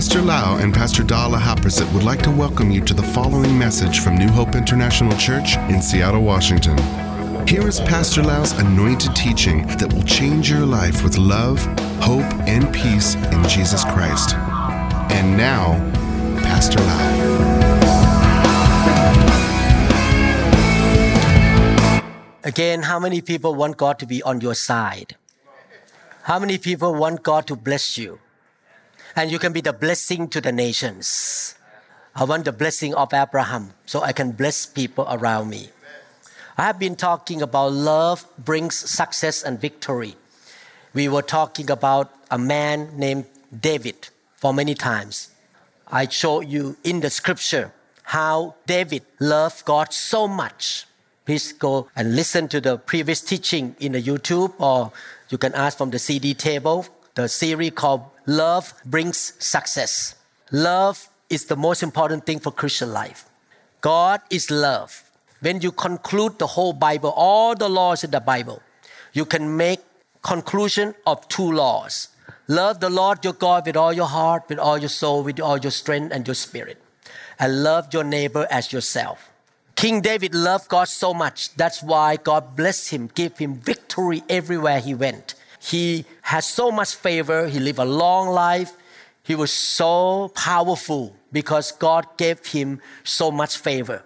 Pastor Lau and Pastor Dara Haprasit would like to welcome you to the following message from New Hope International Church in Seattle, Washington. Here is Pastor Lau's anointed teaching that will change your life with love, hope, and peace in Jesus Christ. And now, Pastor Lau. Again, how many people want God to be on your side? How many people want God to bless you? And you can be the blessing to the nations. I want the blessing of Abraham so I can bless people around me. I have been talking about love brings success and victory. We were talking about a man named David for many times. I showed you in the scripture how David loved God so much. Please go and listen to the previous teaching in the YouTube or you can ask from the CD table, the series called Love Brings Success. Love is the most important thing for Christian life. God is love. When you conclude the whole Bible, all the laws in the Bible, you can make conclusion of two laws. Love the Lord your God with all your heart, with all your soul, with all your strength and your spirit. And love your neighbor as yourself. King David loved God so much. That's why God blessed him, gave him victory everywhere he went. He had so much favor. He lived a long life. He was so powerful because God gave him so much favor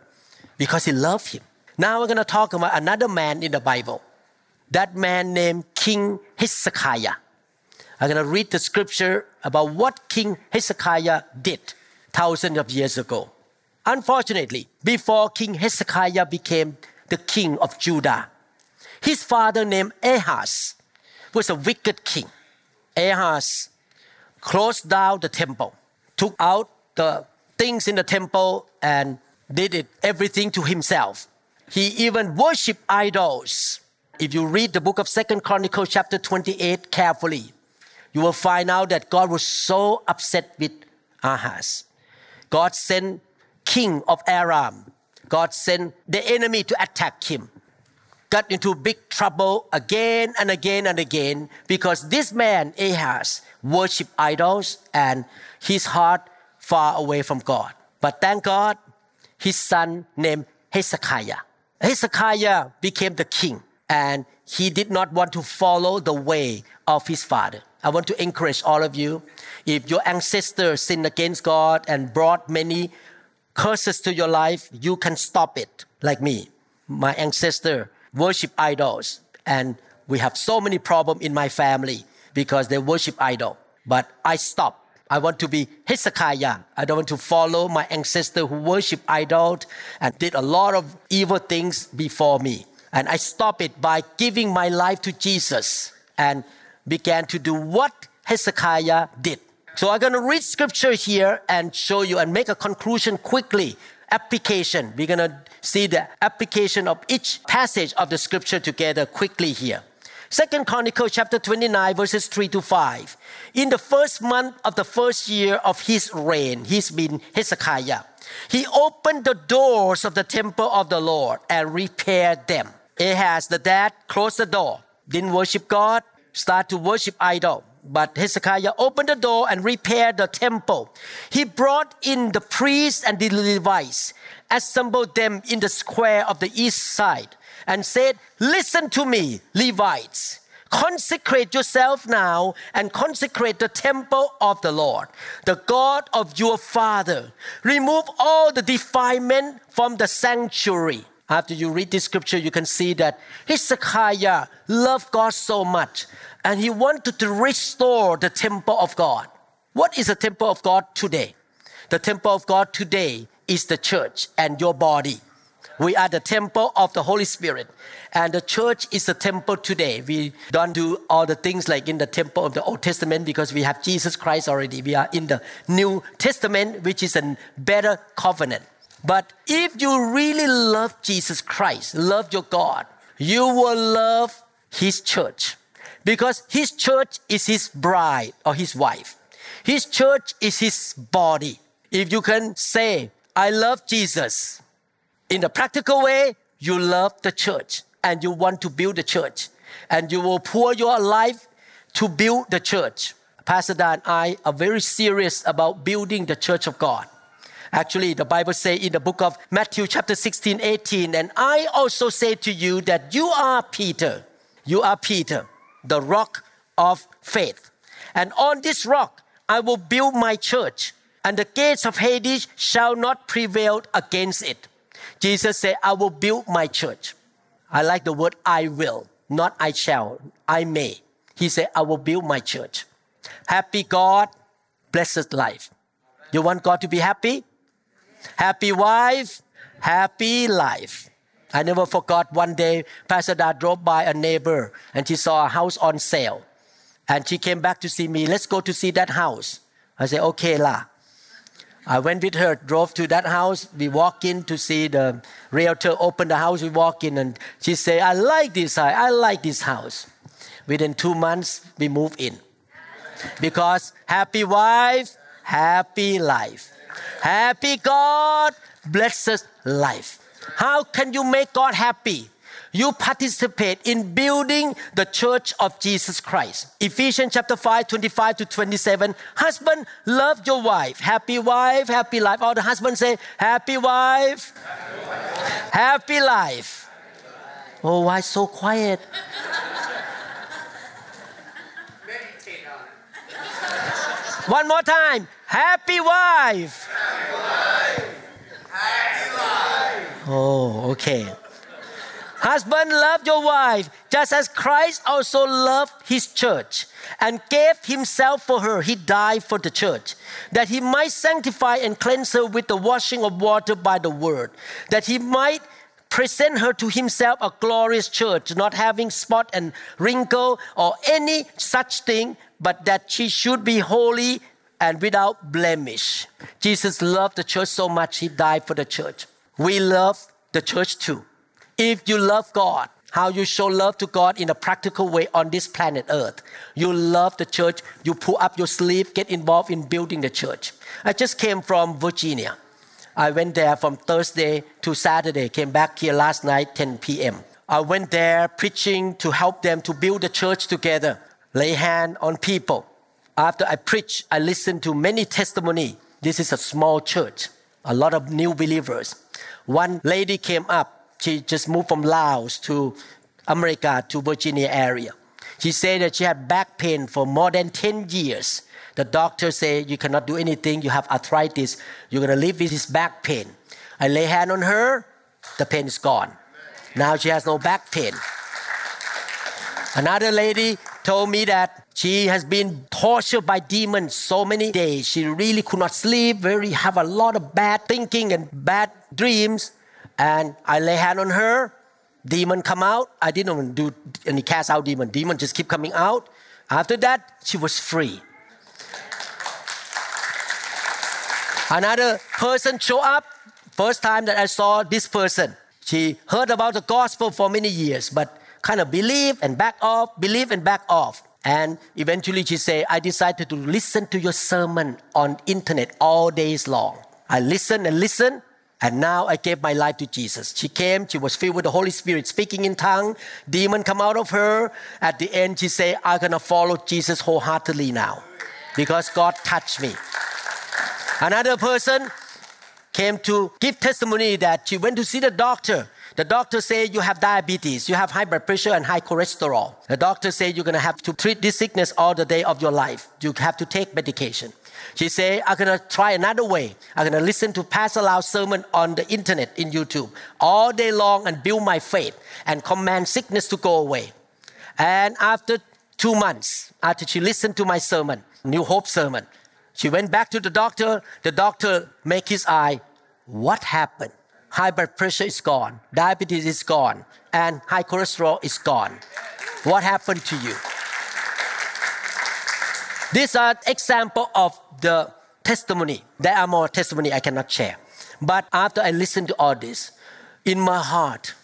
because he loved him. Now we're going to talk about another man in the Bible. That man named King Hezekiah. I'm going to read the scripture about what King Hezekiah did thousands of years ago. Unfortunately, before King Hezekiah became the king of Judah, his father named Ahaz was a wicked king. Ahaz closed down the temple, took out the things in the temple and did it everything to himself. He even worshiped idols. If you read the book of Second Chronicles chapter 28 carefully, you will find out that God was so upset with Ahaz. God sent king of Aram. God sent the enemy to attack him. Got into big trouble again and again and again because this man Ahaz worshiped idols and his heart far away from God. But thank God, his son named Hezekiah. Hezekiah became the king and he did not want to follow the way of his father. I want to encourage all of you. If your ancestors sinned against God and brought many curses to your life, you can stop it, like me. My ancestor worship idols, and we have so many problems in my family because they worship idol. But I stop. I want to be Hezekiah. I don't want to follow my ancestor who worship idols and did a lot of evil things before me. And I stop it by giving my life to Jesus and began to do what Hezekiah did. So I'm going to read scripture here and show you and make a conclusion quickly. Application. We're going to see the application of each passage of the scripture together quickly here. Second Chronicles chapter 29 verses 3 to 5. In the first month of the first year of his reign, he's been Hezekiah. He opened the doors of the temple of the Lord and repaired them. Ahaz, the dad, closed the door, didn't worship God, start to worship idol. But Hezekiah opened the door and repaired the temple. He brought in the priests and the Levites, assembled them in the square of the east side, and said, Listen to me, Levites. Consecrate yourself now and consecrate the temple of the Lord, the God of your father. Remove all the defilement from the sanctuary. After you read this scripture, you can see that Hezekiah loved God so much and he wanted to restore the temple of God. What is the temple of God today? The temple of God today is the church and your body. We are the temple of the Holy Spirit. And the church is the temple today. We don't do all the things like in the temple of the Old Testament because we have Jesus Christ already. We are in the New Testament, which is a better covenant. But if you really love Jesus Christ, love your God, you will love His church because his church is his bride or his wife. His church is his body. If you can say, I love Jesus, in the practical way, you love the church and you want to build the church and you will pour your life to build the church. Pastor Dan and I are very serious about building the church of God. Actually, the Bible says in the book of Matthew, chapter 16, 18, and I also say to you that you are Peter. You are Peter, the rock of faith. And on this rock I will build my church, and the gates of Hades shall not prevail against it. Jesus said, I will build my church. I like the word I will, not I shall, I may. He said, I will build my church. Happy God, blessed life. You want God to be happy? Happy wife, happy life. I never forgot one day, Pastor Da drove by a neighbor and she saw a house on sale. And she came back to see me. Let's go to see that house. I said, okay lah. I went with her, drove to that house. We walk in to see the realtor open the house. We walk in and she said, I like this house. I like this house. Within two months, we move in. Because happy wife, happy life. Happy God, blesses life. How can you make God happy? you participate in building the church of Jesus Christ. Ephesians chapter 5, 25 to 27. Husband, love your wife. Happy wife, happy life. All the husbands say, Happy wife, happy, wife. happy life. Oh, why so quiet? One more time. Happy wife. Happy wife. Happy life. Oh, okay. Husband, love your wife, just as Christ also loved his church and gave himself for her. He died for the church, that he might sanctify and cleanse her with the washing of water by the word, that he might present her to himself a glorious church, not having spot and wrinkle or any such thing, but that she should be holy and without blemish. Jesus loved the church so much, he died for the church. We love the church too. If you love God, how you show love to God in a practical way on this planet Earth. You love the church, you pull up your sleeve, get involved in building the church. I just came from Virginia. I went there from Thursday to Saturday, came back here last night, 10 p.m. I went there preaching to help them to build the church together, lay hand on people. After I preach, I listened to many testimony. This is a small church, a lot of new believers. One lady came up she just moved from Laos to America to Virginia area. She said that she had back pain for more than 10 years. The doctor said, you cannot do anything. You have arthritis. You're going to live with this back pain. I lay hand on her. The pain is gone. Now she has no back pain. Another lady told me that she has been tortured by demons so many days. She really could not sleep, very have a lot of bad thinking and bad dreams and I lay hand on her. Demon come out. I didn't even do any cast out demon. Demon just keep coming out. After that, she was free. Another person show up. First time that I saw this person, she heard about the gospel for many years, but kind of believe and back off, believe and back off. And eventually she said, I decided to listen to your sermon on internet all days long. I listen and listen and now I gave my life to Jesus. She came, she was filled with the Holy Spirit, speaking in tongue. Demon come out of her. At the end, she said, I'm gonna follow Jesus wholeheartedly now. Because God touched me. Another person came to give testimony that she went to see the doctor. The doctor said you have diabetes, you have high blood pressure and high cholesterol. The doctor said you're gonna have to treat this sickness all the day of your life. You have to take medication. She said, I'm going to try another way. I'm going to listen to Pastor Lau's sermon on the internet in YouTube all day long and build my faith and command sickness to go away. And after two months, after she listened to my sermon, New Hope sermon, she went back to the doctor. The doctor make his eye. What happened? High blood pressure is gone. Diabetes is gone. And high cholesterol is gone. What happened to you? These are example of the testimony. There are more testimony I cannot share. But after I listen to all this, in my heart,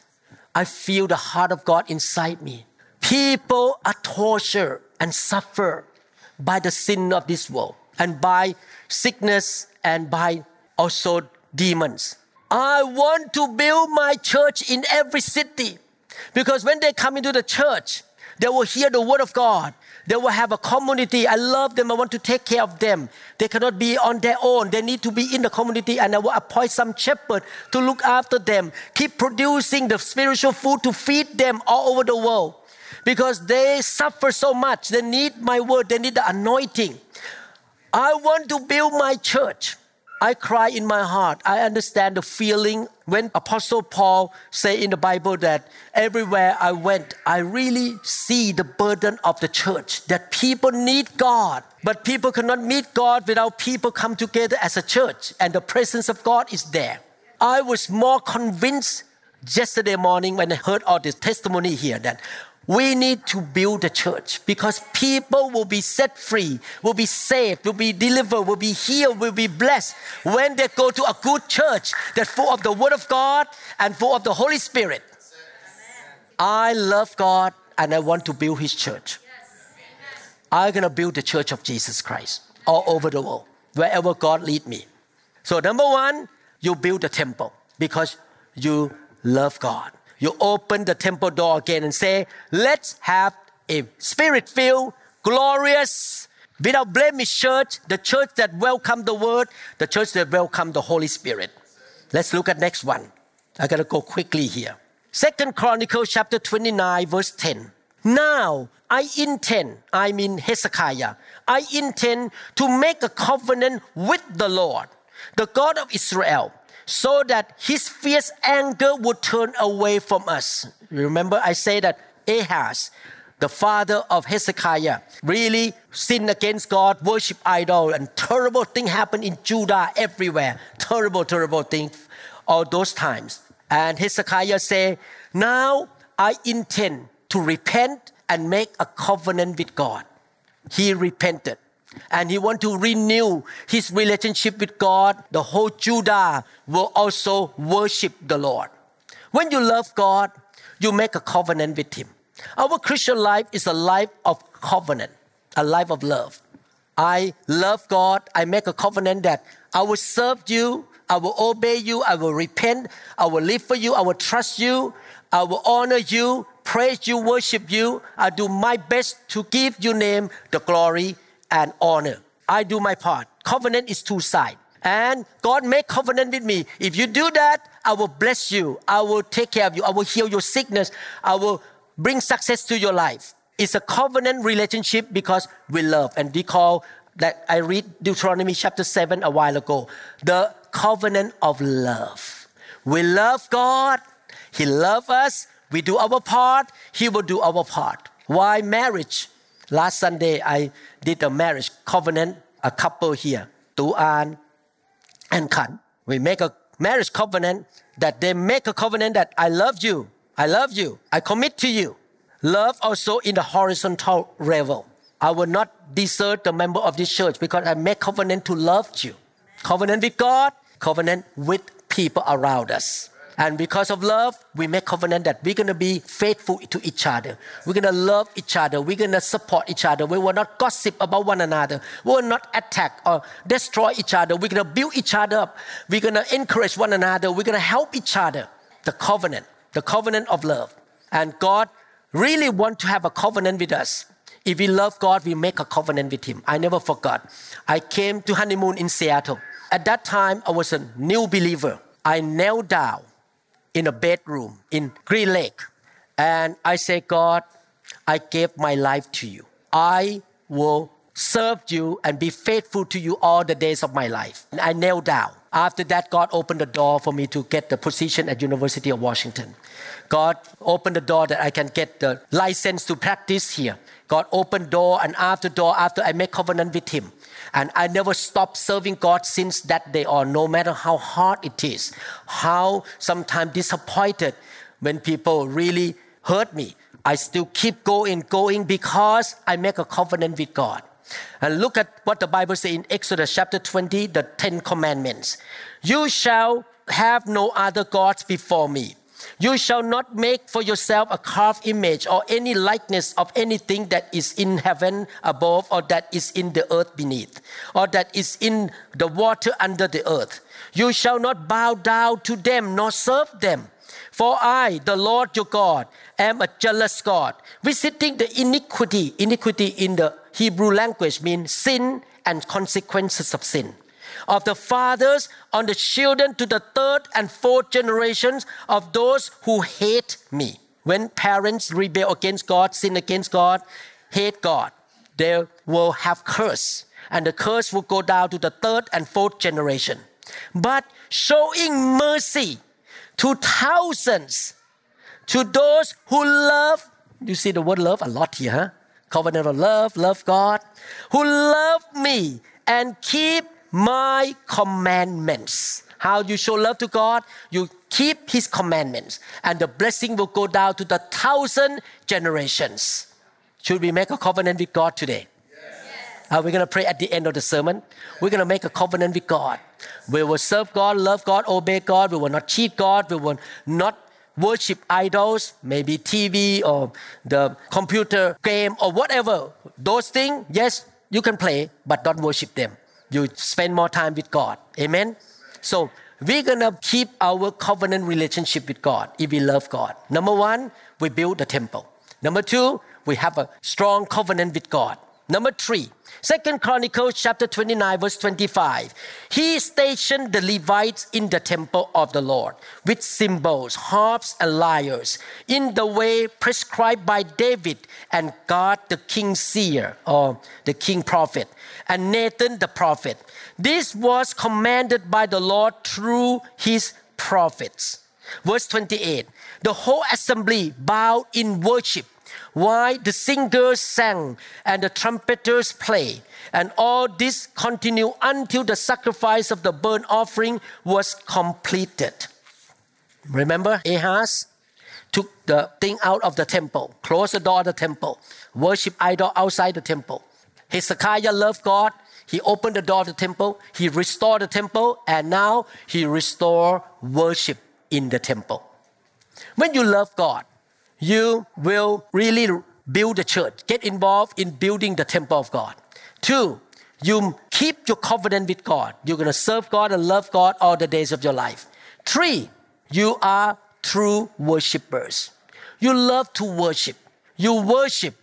I feel the heart of God inside me. People are tortured and suffer by the sin of this world and by sickness and by also demons. I want to build my church in every city because when they come into the church, They will hear the word of God. They will have a community. I love them. I want to take care of them. They cannot be on their own. They need to be in the community, and I will appoint some shepherd to look after them. Keep producing the spiritual food to feed them all over the world because they suffer so much. They need my word, they need the anointing. I want to build my church. I cry in my heart. I understand the feeling when Apostle Paul say in the Bible that everywhere I went, I really see the burden of the church that people need God, but people cannot meet God without people come together as a church and the presence of God is there. I was more convinced yesterday morning when I heard all this testimony here that we need to build a church because people will be set free, will be saved, will be delivered, will be healed, will be blessed when they go to a good church that's full of the Word of God and full of the Holy Spirit. I love God and I want to build His church. I'm going to build the church of Jesus Christ all over the world, wherever God lead me. So, number one, you build the temple because you love God you open the temple door again and say, let's have a spirit filled, glorious, without blemish church, the church that welcome the word, the church that welcome the Holy Spirit. Let's look at next one. I gotta go quickly here. Second Chronicles chapter 29, verse 10. Now I intend, I mean Hezekiah, I intend to make a covenant with the Lord, the God of Israel so that his fierce anger would turn away from us. Remember, I say that Ahaz, the father of Hezekiah, really sinned against God, worship idol, and terrible thing happened in Judah everywhere. Terrible, terrible thing all those times. And Hezekiah say, now I intend to repent and make a covenant with God. He repented and he want to renew his relationship with God, the whole Judah will also worship the Lord. When you love God, you make a covenant with him. Our Christian life is a life of covenant, a life of love. I love God. I make a covenant that I will serve you, I will obey you, I will repent, I will live for you, I will trust you, I will honor you, praise you, worship you. I do my best to give your name the glory and honor. I do my part. Covenant is two sides. And God make covenant with me. If you do that, I will bless you. I will take care of you. I will heal your sickness. I will bring success to your life. It's a covenant relationship because we love. And we call that I read Deuteronomy chapter 7 a while ago. The covenant of love. We love God. He loves us. We do our part. He will do our part. Why marriage? Last Sunday, I did a marriage covenant, a couple here, Tu An and Khan. We make a marriage covenant that they make a covenant that I love you, I love you, I commit to you. Love also in the horizontal level. I will not desert the member of this church because I make covenant to love you. Covenant with God, covenant with people around us. And because of love, we make covenant that we're going to be faithful to each other. We're going to love each other. We're going to support each other. We will not gossip about one another. We will not attack or destroy each other. We're going to build each other up. We're going to encourage one another. We're going to help each other. The covenant, the covenant of love. And God really want to have a covenant with us. If we love God, we make a covenant with Him. I never forgot. I came to honeymoon in Seattle. At that time, I was a new believer. I knelt down in a bedroom in Green Lake. And I say, God, I gave my life to you. I will serve you and be faithful to you all the days of my life. And I knelt down. After that, God opened the door for me to get the position at University of Washington. God opened the door that I can get the license to practice here. God opened door and after door after I make covenant with Him. And I never stopped serving God since that day on, no matter how hard it is, how sometimes disappointed when people really hurt me. I still keep going, going because I make a covenant with God. And look at what the Bible says in Exodus chapter 20, the Ten Commandments. You shall have no other gods before me. You shall not make for yourself a carved image or any likeness of anything that is in heaven above or that is in the earth beneath or that is in the water under the earth. You shall not bow down to them nor serve them. For I, the Lord your God, am a jealous God, visiting the iniquity. Iniquity in the Hebrew language means sin and consequences of sin. Of the fathers on the children to the third and fourth generations of those who hate me. When parents rebel against God, sin against God, hate God, they will have curse, and the curse will go down to the third and fourth generation. But showing mercy to thousands, to those who love. You see the word love a lot here, huh? Covenant of love, love God, who love me and keep my commandments. How you show love to God? You keep His commandments, and the blessing will go down to the thousand generations. Should we make a covenant with God today? Yes. Are we going to pray at the end of the sermon? We're going to make a covenant with God. We will serve God, love God, obey God. We will not cheat God. We will not worship idols, maybe TV or the computer game or whatever. Those things, yes, you can play, but don't worship them. You spend more time with God. Amen. So we're gonna keep our covenant relationship with God if we love God. Number one, we build the temple. Number two, we have a strong covenant with God. Number three, Second Chronicles chapter 29, verse 25. He stationed the Levites in the temple of the Lord with cymbals, harps, and lyres in the way prescribed by David and Gad the king seer or the king prophet and Nathan the prophet. This was commanded by the Lord through his prophets. Verse 28 The whole assembly bowed in worship while the singers sang and the trumpeters played. And all this continued until the sacrifice of the burnt offering was completed. Remember Ahaz took the thing out of the temple, closed the door of the temple, worship idol outside the temple. Hezekiah loved God. He opened the door of the temple. He restored the temple, and now he restored worship in the temple. When you love God, you will really build the church, get involved in building the temple of God. Two, you keep your covenant with God. You're going to serve God and love God all the days of your life. Three, you are true worshipers. You love to worship. You worship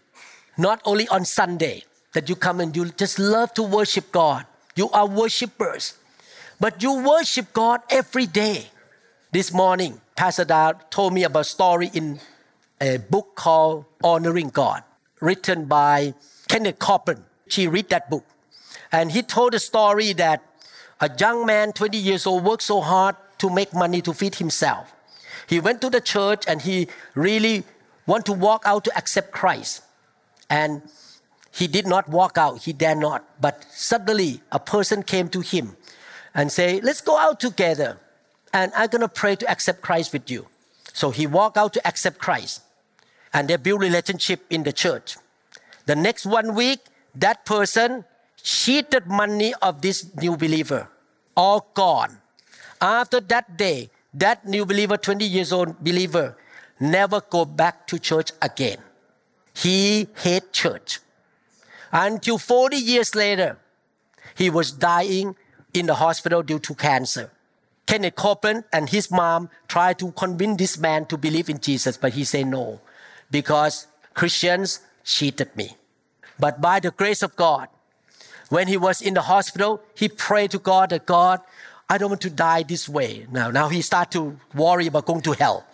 not only on Sunday that you come and you just love to worship God. You are worshipers. But you worship God every day. This morning, Pastor Dad told me about a story in a book called Honoring God, written by Kenneth Copeland. She read that book. And he told a story that a young man, 20 years old, worked so hard to make money to feed himself. He went to the church and he really wanted to walk out to accept Christ. And he did not walk out, he dare not. But suddenly a person came to him and say, let's go out together and I'm going to pray to accept Christ with you. So he walked out to accept Christ and they build relationship in the church. The next one week, that person cheated money of this new believer, all gone. After that day, that new believer, 20 years old believer, never go back to church again. He hate church. Until 40 years later, he was dying in the hospital due to cancer. Kenneth Copeland and his mom tried to convince this man to believe in Jesus, but he said no because Christians cheated me. But by the grace of God, when he was in the hospital, he prayed to God that God, I don't want to die this way. Now, now he started to worry about going to hell.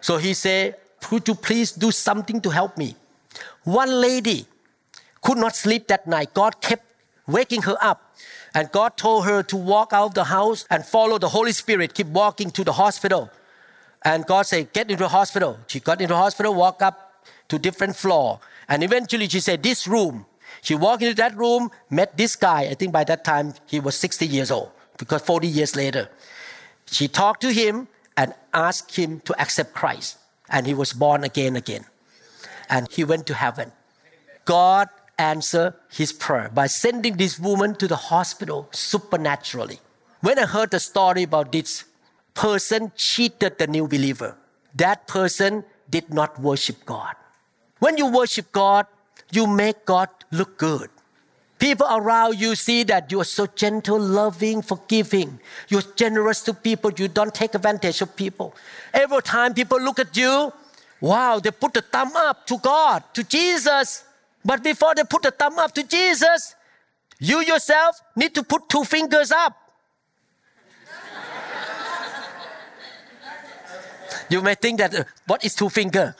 So he said, Could you please do something to help me? One lady could not sleep that night. God kept waking her up. And God told her to walk out of the house and follow the Holy Spirit, keep walking to the hospital. And God said, get into the hospital. She got into the hospital, walk up to different floor. And eventually she said, this room. She walked into that room, met this guy. I think by that time he was 60 years old because 40 years later. She talked to him and asked him to accept Christ. And he was born again again. And he went to heaven. God answered his prayer by sending this woman to the hospital supernaturally. When I heard the story about this person cheated the new believer. That person did not worship God. When you worship God, you make God look good. People around you see that you are so gentle, loving, forgiving. You're generous to people. You don't take advantage of people. Every time people look at you, wow, they put the thumb up to God, to Jesus. But before they put the thumb up to Jesus, you yourself need to put two fingers up. you may think that uh, what is two finger?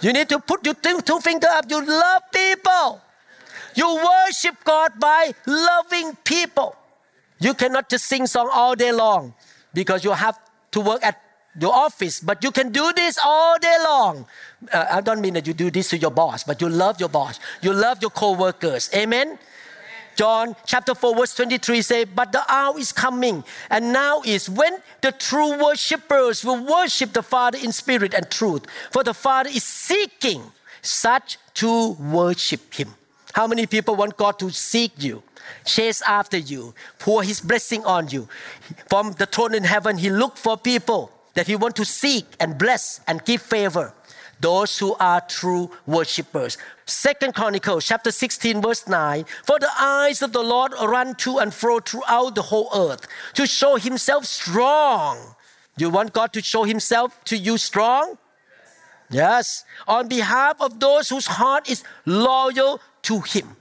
You need to put your two, two finger up. You love people. You worship God by loving people. You cannot just sing song all day long because you have to work at your office, but you can do this all day long. Uh, I don't mean that you do this to your boss, but you love your boss. You love your co-workers. Amen. John chapter 4 verse 23 say, but the hour is coming and now is when the true worshippers will worship the Father in spirit and truth. For the Father is seeking such to worship Him. How many people want God to seek you, chase after you, pour His blessing on you? From the throne in heaven, He looked for people that He want to seek and bless and give favor. Those who are true worshippers. Second Chronicles chapter 16 verse 9. For the eyes of the Lord run to and fro throughout the whole earth to show Himself strong. You want God to show Himself to you strong? Yes. On behalf of those whose heart is loyal to Him.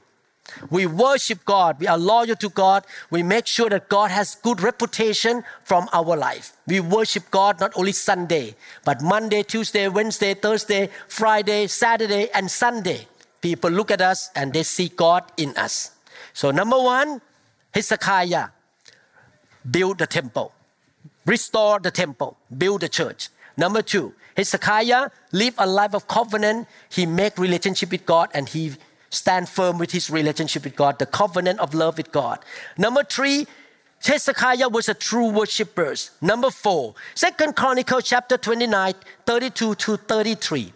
We worship God. We are loyal to God. We make sure that God has good reputation from our life. We worship God not only Sunday, but Monday, Tuesday, Wednesday, Thursday, Friday, Saturday, and Sunday. People look at us and they see God in us. So number one, Hezekiah build the temple, restore the temple, build the church. Number two, Hezekiah live a life of covenant. He make relationship with God and he stand firm with his relationship with God, the covenant of love with God. Number three, Hezekiah was a true worshiper. Number four, Second Chronicle chapter 29, 32 to 33.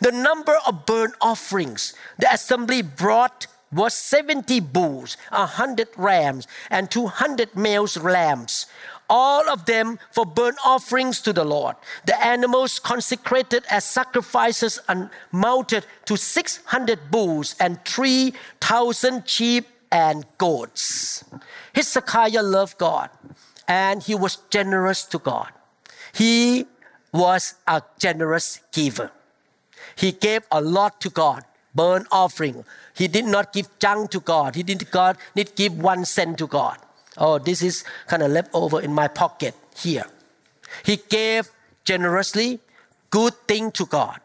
The number of burnt offerings the assembly brought was 70 bulls, 100 rams, and 200 male lambs all of them for burnt offerings to the Lord. The animals consecrated as sacrifices amounted to 600 bulls and 3,000 sheep and goats. Hezekiah loved God and he was generous to God. He was a generous giver. He gave a lot to God, burnt offering. He did not give junk to God. He did not give one cent to God. Oh, this is kind of left over in my pocket here. He gave generously, good thing to God.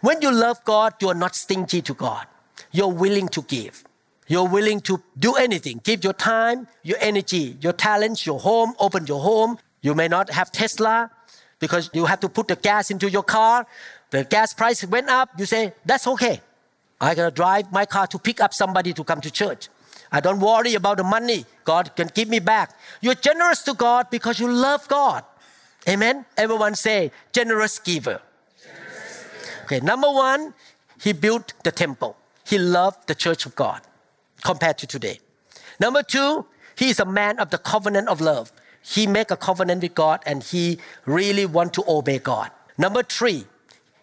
When you love God, you are not stingy to God. You're willing to give. You're willing to do anything. Give your time, your energy, your talents, your home, open your home. You may not have Tesla because you have to put the gas into your car. The gas price went up. You say, that's okay. I gotta drive my car to pick up somebody to come to church. I don't worry about the money. God can give me back. You're generous to God because you love God. Amen. Everyone say, generous giver. Generous Okay, number one, he built the temple. He loved the church of God compared to today. Number two, he is a man of the covenant of love. He make a covenant with God and he really want to obey God. Number three,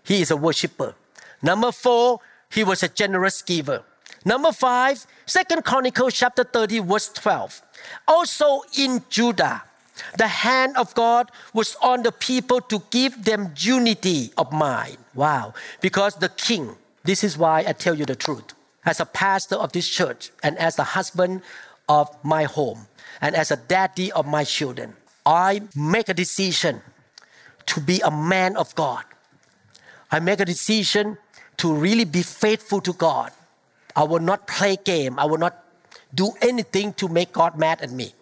he is a worshiper. Number four, he was a generous giver. Number five, Second Chronicles chapter 30, verse 12. Also in Judah, the hand of God was on the people to give them unity of mind. Wow. Because the king, this is why I tell you the truth. As a pastor of this church and as the husband of my home and as a daddy of my children, I make a decision to be a man of God. I make a decision to really be faithful to God I will not play game. I will not do anything to make God mad at me.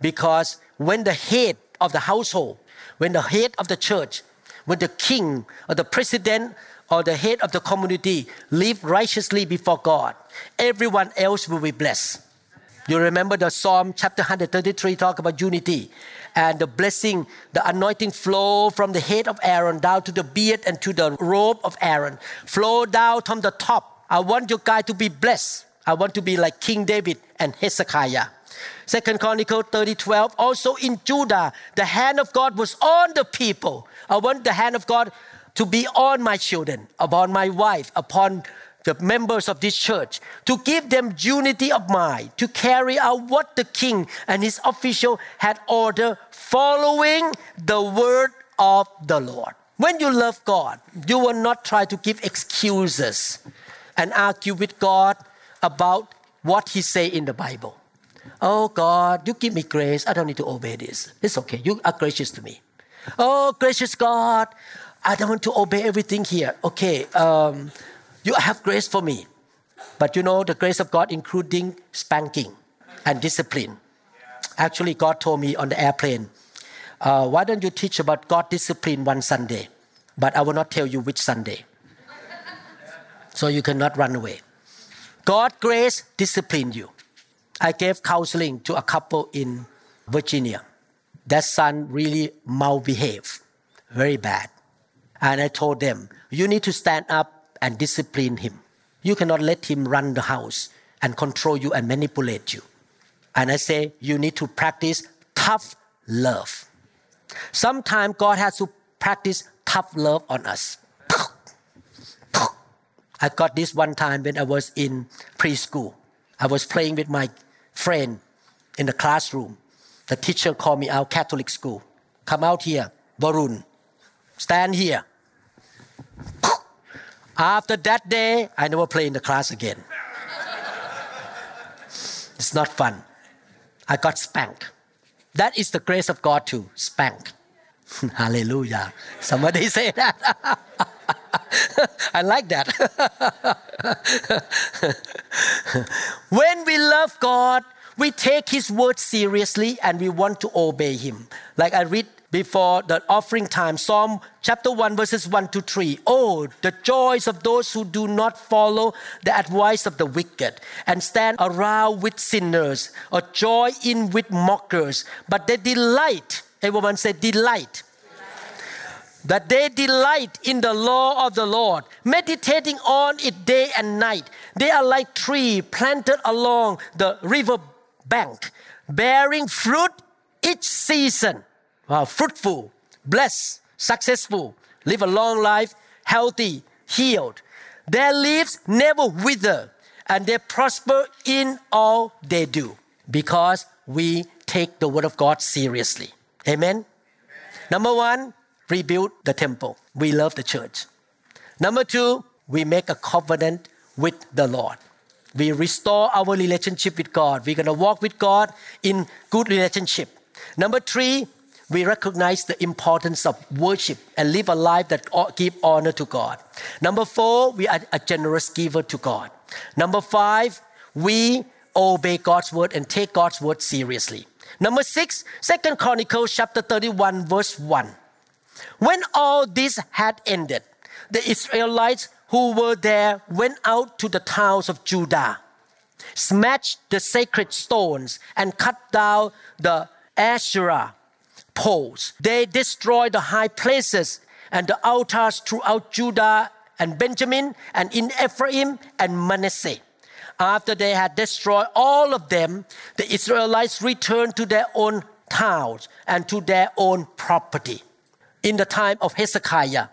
Because when the head of the household, when the head of the church, when the king or the president or the head of the community live righteously before God, everyone else will be blessed. You remember the Psalm chapter 133 talk about unity and the blessing, the anointing flow from the head of Aaron down to the beard and to the robe of Aaron, flow down from the top I want your guy to be blessed. I want to be like King David and Hezekiah. Second Chronicle 30, 12. Also in Judah, the hand of God was on the people. I want the hand of God to be on my children, upon my wife, upon the members of this church, to give them unity of mind, to carry out what the king and his official had ordered, following the word of the Lord. When you love God, you will not try to give excuses and argue with God about what He say in the Bible. Oh God, you give me grace. I don't need to obey this. It's okay. You are gracious to me. Oh gracious God, I don't want to obey everything here. Okay, um, you have grace for me. But you know, the grace of God including spanking and discipline. Actually, God told me on the airplane, uh, why don't you teach about God discipline one Sunday? But I will not tell you which Sunday. So you cannot run away. God grace discipline you. I gave counseling to a couple in Virginia. That son really malbehaved, very bad. And I told them, you need to stand up and discipline him. You cannot let him run the house and control you and manipulate you. And I say, you need to practice tough love. Sometimes God has to practice tough love on us. I got this one time when I was in preschool. I was playing with my friend in the classroom. The teacher called me out, Catholic school. Come out here, Varun. Stand here. After that day, I never play in the class again. it's not fun. I got spanked. That is the grace of God to spank. Hallelujah. Somebody say that. I like that. when we love God, we take His word seriously and we want to obey Him. Like I read before the offering time, Psalm chapter 1, verses 1 to 3. Oh, the joys of those who do not follow the advice of the wicked and stand around with sinners, or joy in with mockers, but they delight. Everyone said, delight that they delight in the law of the Lord, meditating on it day and night. They are like tree planted along the river bank, bearing fruit each season. Wow, fruitful, blessed, successful, live a long life, healthy, healed. Their leaves never wither, and they prosper in all they do because we take the word of God seriously. Amen. Amen. Number one, rebuild the temple. We love the church. Number two, we make a covenant with the Lord. We restore our relationship with God. We're going to walk with God in good relationship. Number three, we recognize the importance of worship and live a life that give honor to God. Number four, we are a generous giver to God. Number five, we obey God's word and take God's word seriously. Number six, Second Chronicles chapter 31, verse 1. When all this had ended, the Israelites who were there went out to the towns of Judah, smashed the sacred stones, and cut down the Asherah poles. They destroyed the high places and the altars throughout Judah and Benjamin and in Ephraim and Manasseh. After they had destroyed all of them, the Israelites returned to their own towns and to their own property in the time of Hezekiah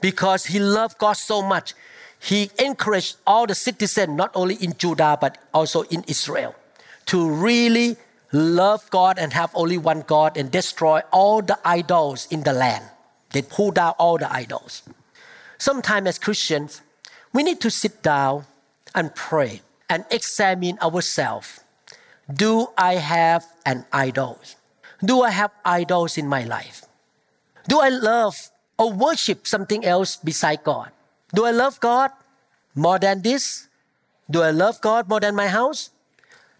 because he loved God so much. He encouraged all the citizens, not only in Judah, but also in Israel, to really love God and have only one God and destroy all the idols in the land. They pulled down all the idols. Sometimes, as Christians, we need to sit down and pray and examine ourselves. Do I have an idol? Do I have idols in my life? Do I love or worship something else beside God? Do I love God more than this? Do I love God more than my house?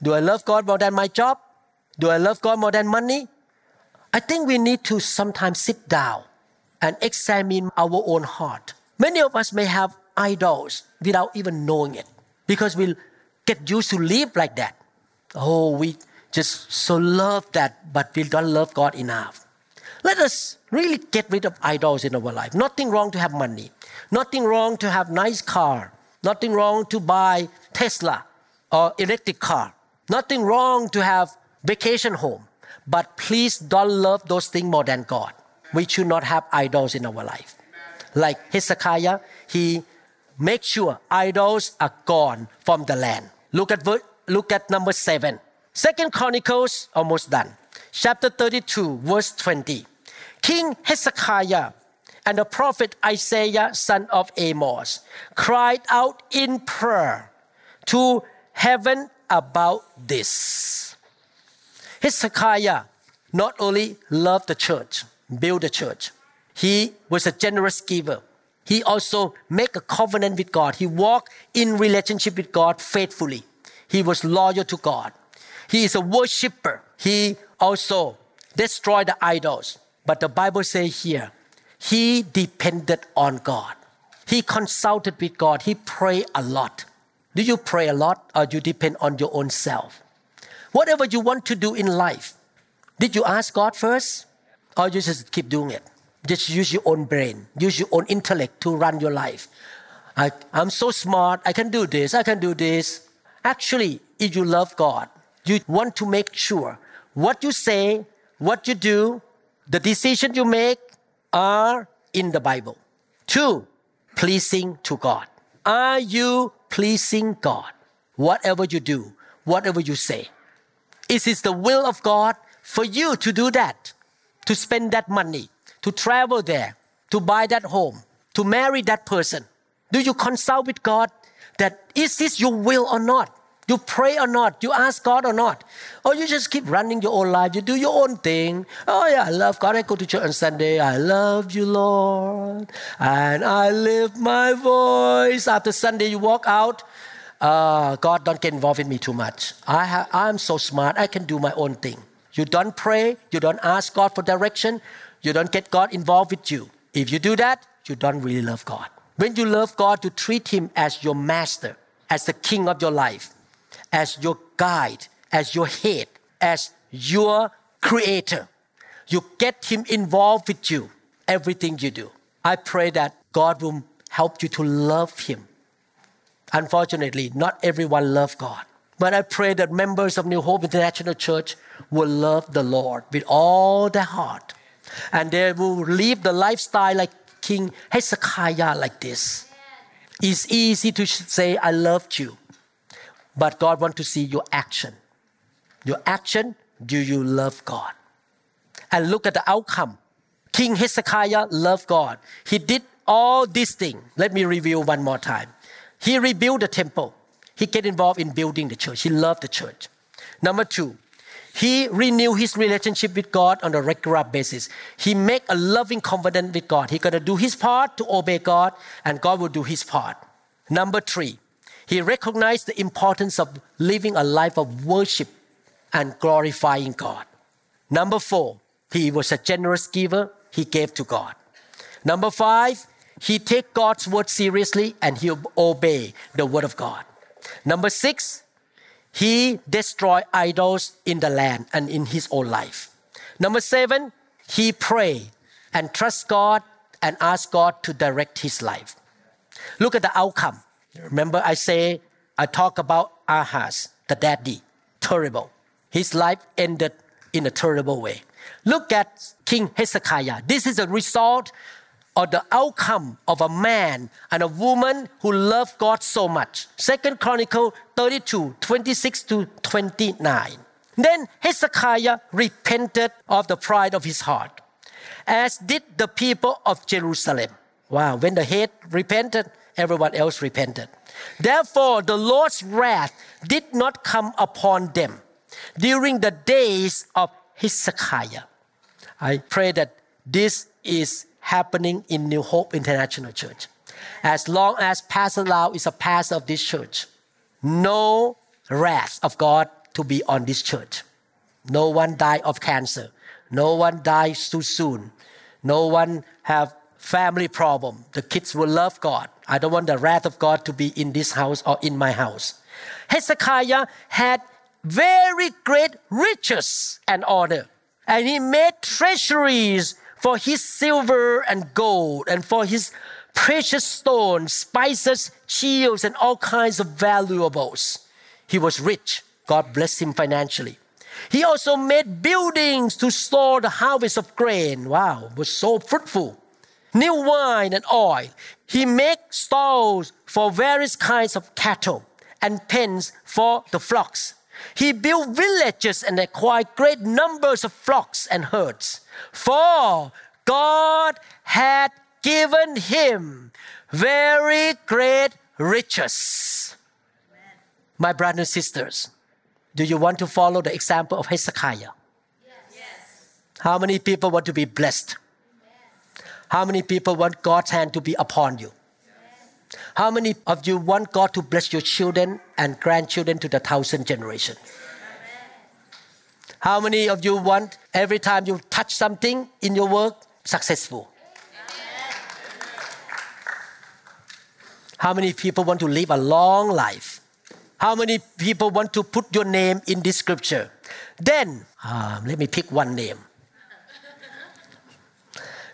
Do I love God more than my job? Do I love God more than money? I think we need to sometimes sit down and examine our own heart. Many of us may have idols without even knowing it because we get used to live like that. Oh, we just so love that, but we don't love God enough. Let us really get rid of idols in our life. Nothing wrong to have money. Nothing wrong to have nice car. Nothing wrong to buy Tesla or electric car. Nothing wrong to have vacation home. But please don't love those things more than God. We should not have idols in our life. Like Hezekiah, he make sure idols are gone from the land. Look at look at number seven. Second Chronicles, almost done. Chapter 32, verse 20. King Hezekiah and the prophet Isaiah, son of Amos, cried out in prayer to heaven about this. Hezekiah not only loved the church, built the church, he was a generous giver. He also made a covenant with God. He walked in relationship with God faithfully. He was loyal to God. He is a worshiper. He also destroyed the idols. But the Bible says here, he depended on God. He consulted with God. He prayed a lot. Do you pray a lot or you depend on your own self? Whatever you want to do in life, did you ask God first or you just keep doing it? Just use your own brain, use your own intellect to run your life. I, I'm so smart, I can do this, I can do this. Actually, if you love God, you want to make sure what you say, what you do, the decision you make are in the Bible. Two, pleasing to God. Are you pleasing God? Whatever you do, whatever you say. Is it the will of God for you to do that? To spend that money, to travel there, to buy that home, to marry that person? Do you consult with God that is this your will or not? You pray or not? You ask God or not? Or you just keep running your own life? You do your own thing. Oh, yeah, I love God. I go to church on Sunday. I love you, Lord. And I lift my voice. After Sunday, you walk out. Uh, God, don't get involved in me too much. I ha- I'm so smart. I can do my own thing. You don't pray. You don't ask God for direction. You don't get God involved with you. If you do that, you don't really love God. When you love God, you treat Him as your master, as the king of your life as your guide, as your head, as your creator. You get Him involved with you, everything you do. I pray that God will help you to love Him. Unfortunately, not everyone loves God. But I pray that members of New Hope International Church will love the Lord with all their heart. And they will live the lifestyle like King Hezekiah, like this. It's easy to say, I loved you. But God wants to see your action. Your action, do you love God? And look at the outcome. King Hezekiah loved God. He did all these things. Let me review one more time. He rebuilt the temple. He get involved in building the church. He loved the church. Number two, he renewed his relationship with God on a regular basis. He make a loving covenant with God. He gonna do his part to obey God, and God will do his part. Number three, he recognized the importance of living a life of worship and glorifying God. Number four, he was a generous giver. He gave to God. Number five, he take God's word seriously and he obey the word of God. Number six, he destroy idols in the land and in his own life. Number seven, he pray and trust God and ask God to direct his life. Look at the outcome. Remember, I say, I talk about Ahaz, the daddy. Terrible. His life ended in a terrible way. Look at King Hezekiah. This is a result or the outcome of a man and a woman who loved God so much. Second Chronicle 32, 26 to 29. Then Hezekiah repented of the pride of his heart, as did the people of Jerusalem. Wow, when the head repented, everyone else repented. Therefore, the Lord's wrath did not come upon them during the days of Hezekiah. I pray that this is happening in New Hope International Church. As long as Pastor Lau is a pastor of this church, no wrath of God to be on this church. No one die of cancer. No one dies too soon. No one have family problem. The kids will love God. I don't want the wrath of God to be in this house or in my house. Hezekiah had very great riches and honor, and he made treasuries for his silver and gold and for his precious stones, spices, shields, and all kinds of valuables. He was rich. God blessed him financially. He also made buildings to store the harvest of grain. Wow, was so fruitful. new wine and oil. He makes stalls for various kinds of cattle and pens for the flocks. He built villages and acquired great numbers of flocks and herds. For God had given him very great riches. My brothers and sisters, do you want to follow the example of Hezekiah? Yes. How many people want to be blessed? How many people want God's hand to be upon you? How many of you want God to bless your children and grandchildren to the thousand generation? How many of you want every time you touch something in your work successful? How many people want to live a long life? How many people want to put your name in this scripture? Then, uh, let me pick one name.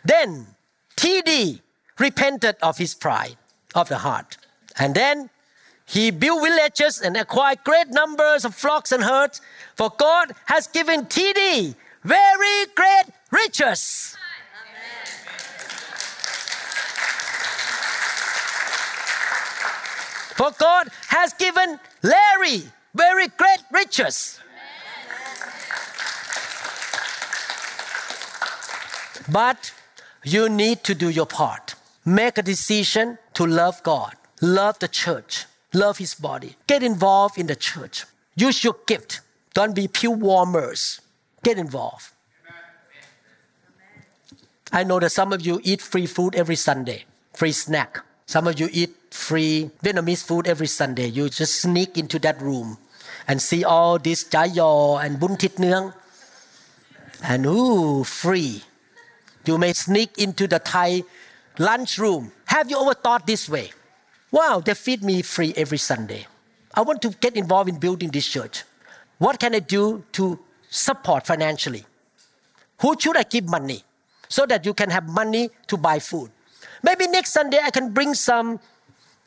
then, TD repented of his pride of the heart. And then he built villages and acquired great numbers of flocks and herds, for God has given TD very great riches. For God has given Larry very great riches. But you need to do your part. Make a decision to love God, love the church, love His body. Get involved in the church. Use your gift. Don't be pew warmers. Get involved. I know that some of you eat free food every Sunday, free snack. Some of you eat free Vietnamese food every Sunday. You just sneak into that room and see all this chả giò and bun thit nương. And ooh, free. You may sneak into the Thai lunch room. Have you ever thought this way? Wow, they feed me free every Sunday. I want to get involved in building this church. What can I do to support financially? Who should I give money so that you can have money to buy food? Maybe next Sunday I can bring some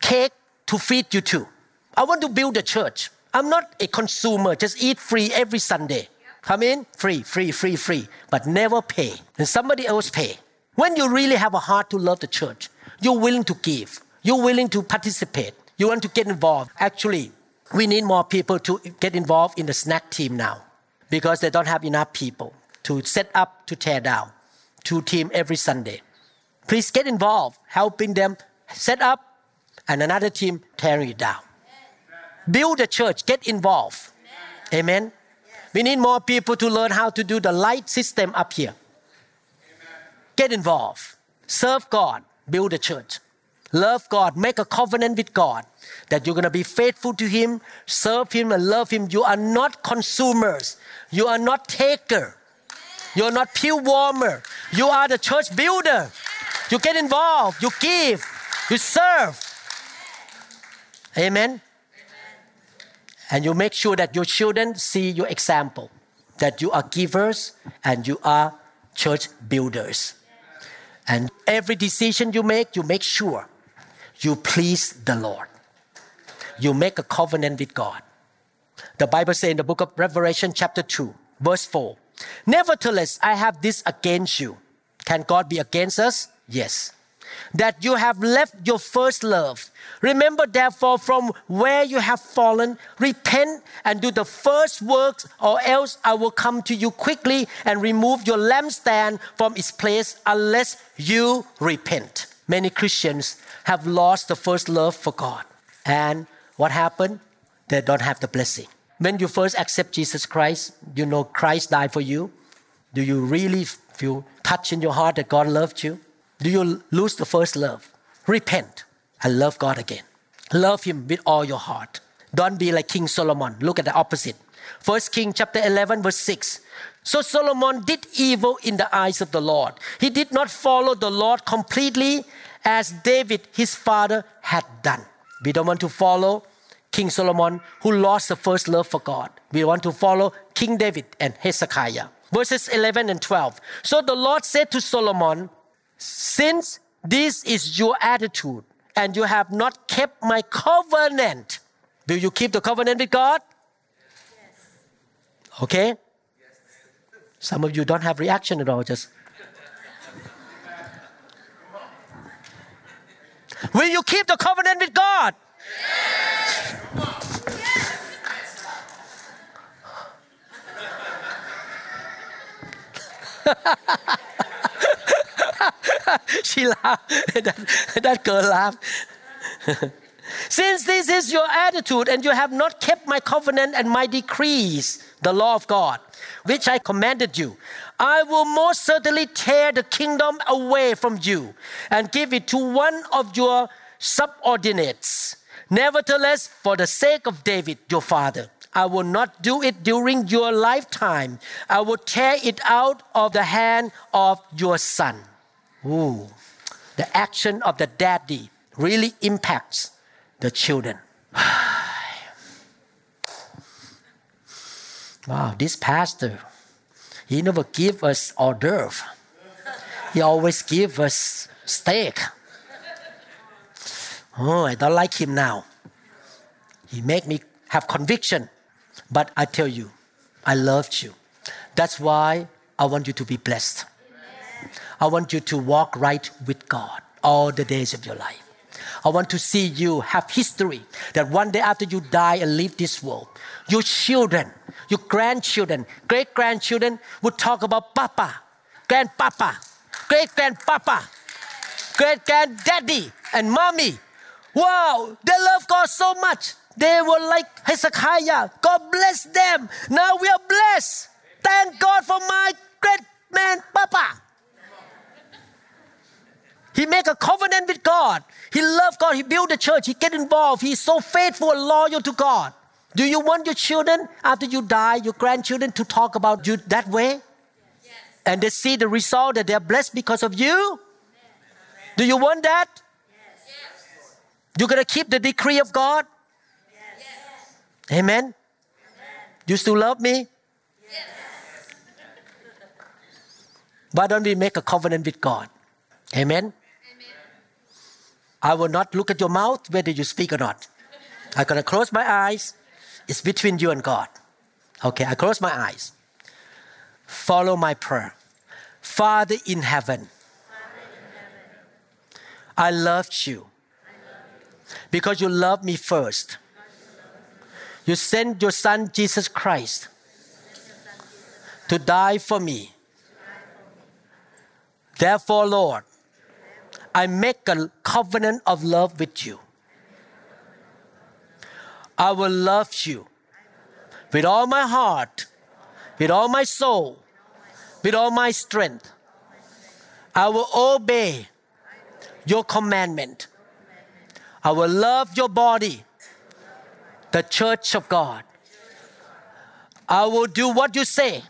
cake to feed you too. I want to build a church. I'm not a consumer, just eat free every Sunday. Come in, free, free, free, free, but never pay. And somebody else pay. When you really have a heart to love the church, you're willing to give, you're willing to participate, you want to get involved. Actually, we need more people to get involved in the snack team now because they don't have enough people to set up to tear down. Two team every Sunday. Please get involved, helping them set up and another team tearing it down. Build a church, get involved. Amen. We need more people to learn how to do the light system up here. Get involved. Serve God. Build a church. Love God. Make a covenant with God that you're going to be faithful to Him, serve Him, and love Him. You are not consumers. You are not taker. You're not pew warmer. You are the church builder. You get involved, you give, you serve. Amen. And you make sure that your children see your example, that you are givers and you are church builders. And every decision you make, you make sure you please the Lord. You make a covenant with God. The Bible says in the book of Revelation, chapter 2, verse 4 Nevertheless, I have this against you. Can God be against us? Yes. That you have left your first love. Remember, therefore, from where you have fallen, repent and do the first works, or else I will come to you quickly and remove your lampstand from its place unless you repent. Many Christians have lost the first love for God. And what happened? They don't have the blessing. When you first accept Jesus Christ, you know Christ died for you. Do you really feel touch in your heart that God loved you? Do you lose the first love? Repent and love God again. Love Him with all your heart. Don't be like King Solomon. Look at the opposite. First King chapter 11 verse 6. So Solomon did evil in the eyes of the Lord. He did not follow the Lord completely as David, his father, had done. We don't want to follow King Solomon who lost the first love for God. We want to follow King David and Hezekiah. Verses 11 and 12. So the Lord said to Solomon, since this is your attitude and you have not kept my covenant, do you keep the covenant with God? Yes. Okay? Some of you don't have reaction at all, just. Will you keep the covenant with God? she laughed. that, that girl laughed. Since this is your attitude and you have not kept my covenant and my decrees, the law of God, which I commanded you, I will most certainly tear the kingdom away from you and give it to one of your subordinates. Nevertheless, for the sake of David, your father, I will not do it during your lifetime. I will tear it out of the hand of your son. Ooh, the action of the daddy really impacts the children. wow, this pastor, he never give us hors d'oeuvre. He always give us steak. Oh, I don't like him now. He make me have conviction. But I tell you, I loved you. That's why I want you to be blessed. I want you to walk right with God all the days of your life. I want to see you have history that one day after you die and leave this world, your children, your grandchildren, great grandchildren would talk about Papa, Grandpapa, great grandpapa, great granddaddy, and mommy. Wow, they love God so much. They were like Hezekiah. God bless them. Now we are blessed. Thank God for my great man, Papa. He make a covenant with God. He love God. He build the church. He get involved. He's so faithful and loyal to God. Do you want your children, after you die, your grandchildren, to talk about you that way? Yes. And they see the result that they're blessed because of you? Yes. Do you want that? Yes. You're going to keep the decree of God? Amen? Amen? You still love me? Why don't we make a covenant with God? Amen? I will not look at your mouth whether you speak or not. I'm going to close my eyes. It's between you and God. Okay, I close my eyes. Follow my prayer. Father in heaven, I loved you because you loved me first. You sent your son Jesus Christ to die for me. Therefore, Lord, I make a covenant of love with you. I will love you with all my heart, with all my soul, with all my strength. I will obey your commandment. I will love your body, the church of God. I will do what you say.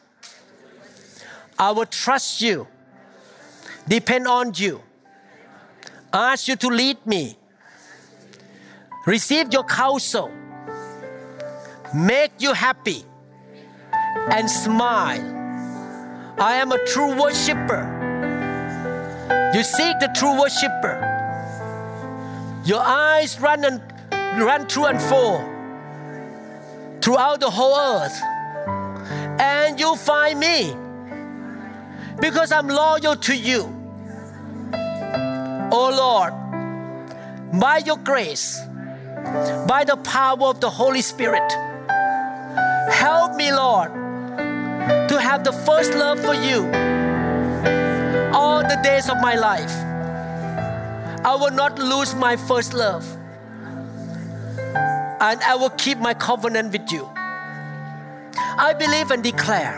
I will trust you, depend on you ask you to lead me. Receive your counsel. Make you happy and smile. I am a true worshiper. You seek the true worshiper. Your eyes run and run through and fro throughout the whole earth. And you find me because I'm loyal to you. Oh Lord, by your grace, by the power of the Holy Spirit, help me, Lord, to have the first love for you all the days of my life. I will not lose my first love, and I will keep my covenant with you. I believe and declare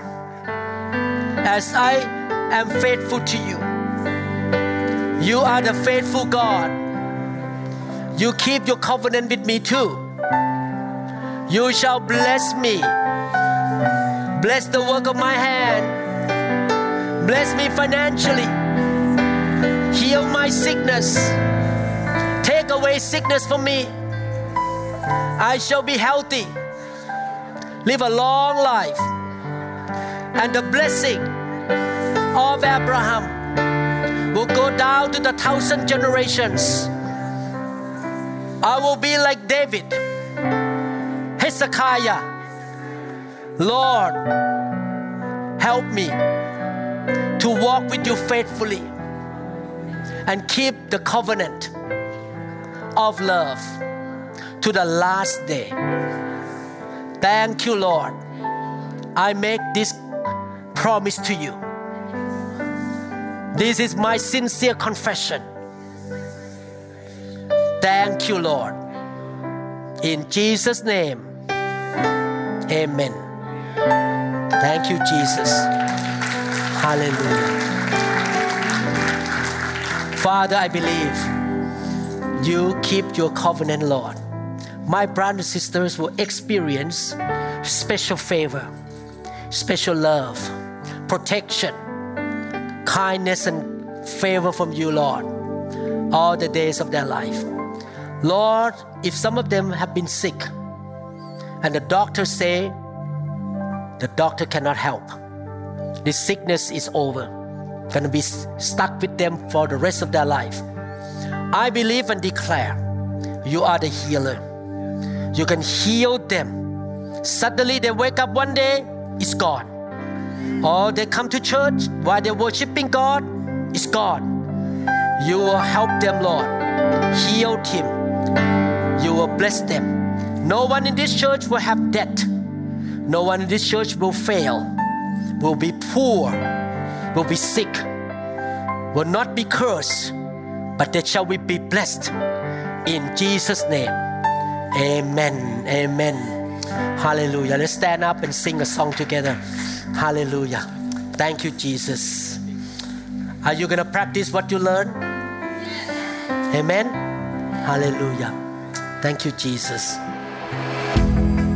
as I am faithful to you you are the faithful God. You keep your covenant with me too. You shall bless me. Bless the work of my hand. Bless me financially. Heal my sickness. Take away sickness from me. I shall be healthy. Live a long life. And the blessing of Abraham will go down to the thousand generations. I will be like David, Hezekiah. Lord, help me to walk with you faithfully and keep the covenant of love to the last day. Thank you, Lord. I make this promise to you. This is my sincere confession. Thank you, Lord. In Jesus' name, amen. Thank you, Jesus. Hallelujah. Father, I believe you keep your covenant, Lord. My brothers and sisters will experience special favor, special love, protection, kindness, and favor from you, Lord, all the days of their life. Lord, if some of them have been sick and the doctors say the doctor cannot help, this sickness is over, going to be stuck with them for the rest of their life. I believe and declare you are the healer. You can heal them. Suddenly they wake up one day, it's gone. Or they come to church while they're worshiping God, it's. You will help them, Lord. Heal him you will bless them. No one in this church will have debt. No one in this church will fail, will be poor, will be sick, will not be cursed, but they shall be blessed. In Jesus' name. Amen. Amen. Hallelujah. Let's stand up and sing a song together. Hallelujah. Thank you, Jesus. Are you going to practice what you learn? Amen. Hallelujah. Thank you, Jesus.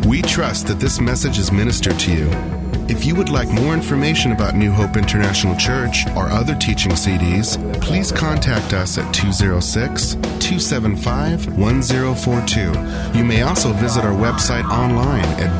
We trust that this message is ministered to you. If you would like more information about New Hope International Church or other teaching CDs, please contact us at 206 275 1042. You may also visit our website online at